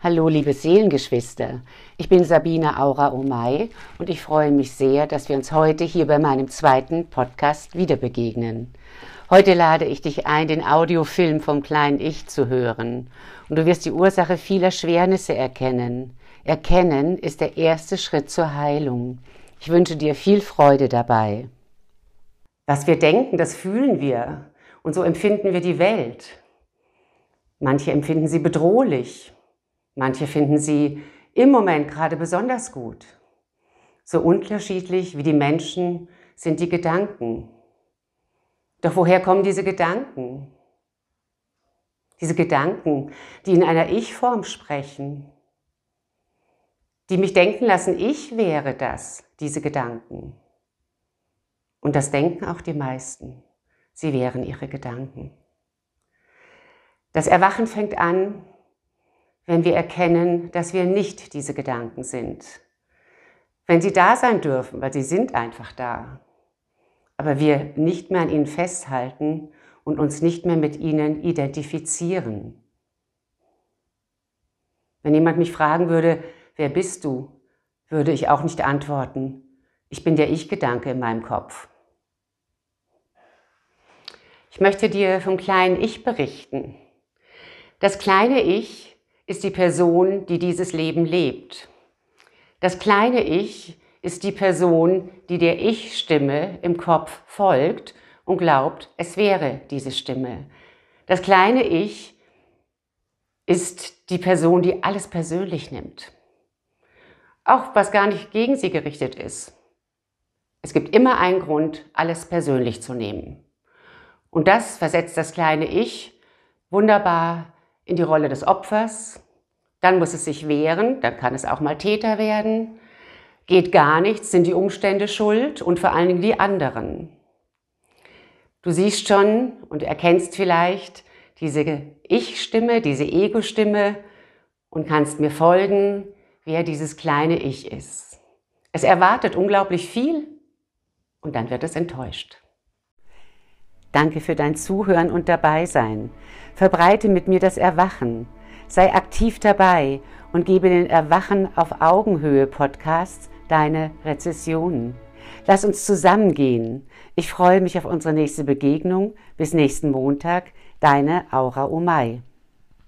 Hallo, liebe Seelengeschwister. Ich bin Sabine Aura Omay und ich freue mich sehr, dass wir uns heute hier bei meinem zweiten Podcast wieder begegnen. Heute lade ich dich ein, den Audiofilm vom kleinen Ich zu hören. Und du wirst die Ursache vieler Schwernisse erkennen. Erkennen ist der erste Schritt zur Heilung. Ich wünsche dir viel Freude dabei. Was wir denken, das fühlen wir. Und so empfinden wir die Welt. Manche empfinden sie bedrohlich. Manche finden sie im Moment gerade besonders gut. So unterschiedlich wie die Menschen sind die Gedanken. Doch woher kommen diese Gedanken? Diese Gedanken, die in einer Ich-Form sprechen, die mich denken lassen, ich wäre das, diese Gedanken. Und das denken auch die meisten. Sie wären ihre Gedanken. Das Erwachen fängt an, wenn wir erkennen, dass wir nicht diese Gedanken sind. Wenn sie da sein dürfen, weil sie sind einfach da. Aber wir nicht mehr an ihnen festhalten und uns nicht mehr mit ihnen identifizieren. Wenn jemand mich fragen würde, wer bist du, würde ich auch nicht antworten, ich bin der Ich-Gedanke in meinem Kopf. Ich möchte dir vom kleinen Ich berichten. Das kleine Ich ist die Person, die dieses Leben lebt. Das kleine Ich ist die Person, die der Ich-Stimme im Kopf folgt und glaubt, es wäre diese Stimme. Das kleine Ich ist die Person, die alles persönlich nimmt. Auch was gar nicht gegen sie gerichtet ist. Es gibt immer einen Grund, alles persönlich zu nehmen. Und das versetzt das kleine Ich wunderbar in die Rolle des Opfers, dann muss es sich wehren, dann kann es auch mal Täter werden. Geht gar nichts, sind die Umstände schuld und vor allen Dingen die anderen. Du siehst schon und erkennst vielleicht diese Ich-Stimme, diese Ego-Stimme und kannst mir folgen, wer dieses kleine Ich ist. Es erwartet unglaublich viel und dann wird es enttäuscht. Danke für dein Zuhören und Dabeisein. Verbreite mit mir das Erwachen. Sei aktiv dabei und gebe den Erwachen auf Augenhöhe Podcasts deine Rezessionen. Lass uns zusammengehen. Ich freue mich auf unsere nächste Begegnung. Bis nächsten Montag. Deine Aura Omai.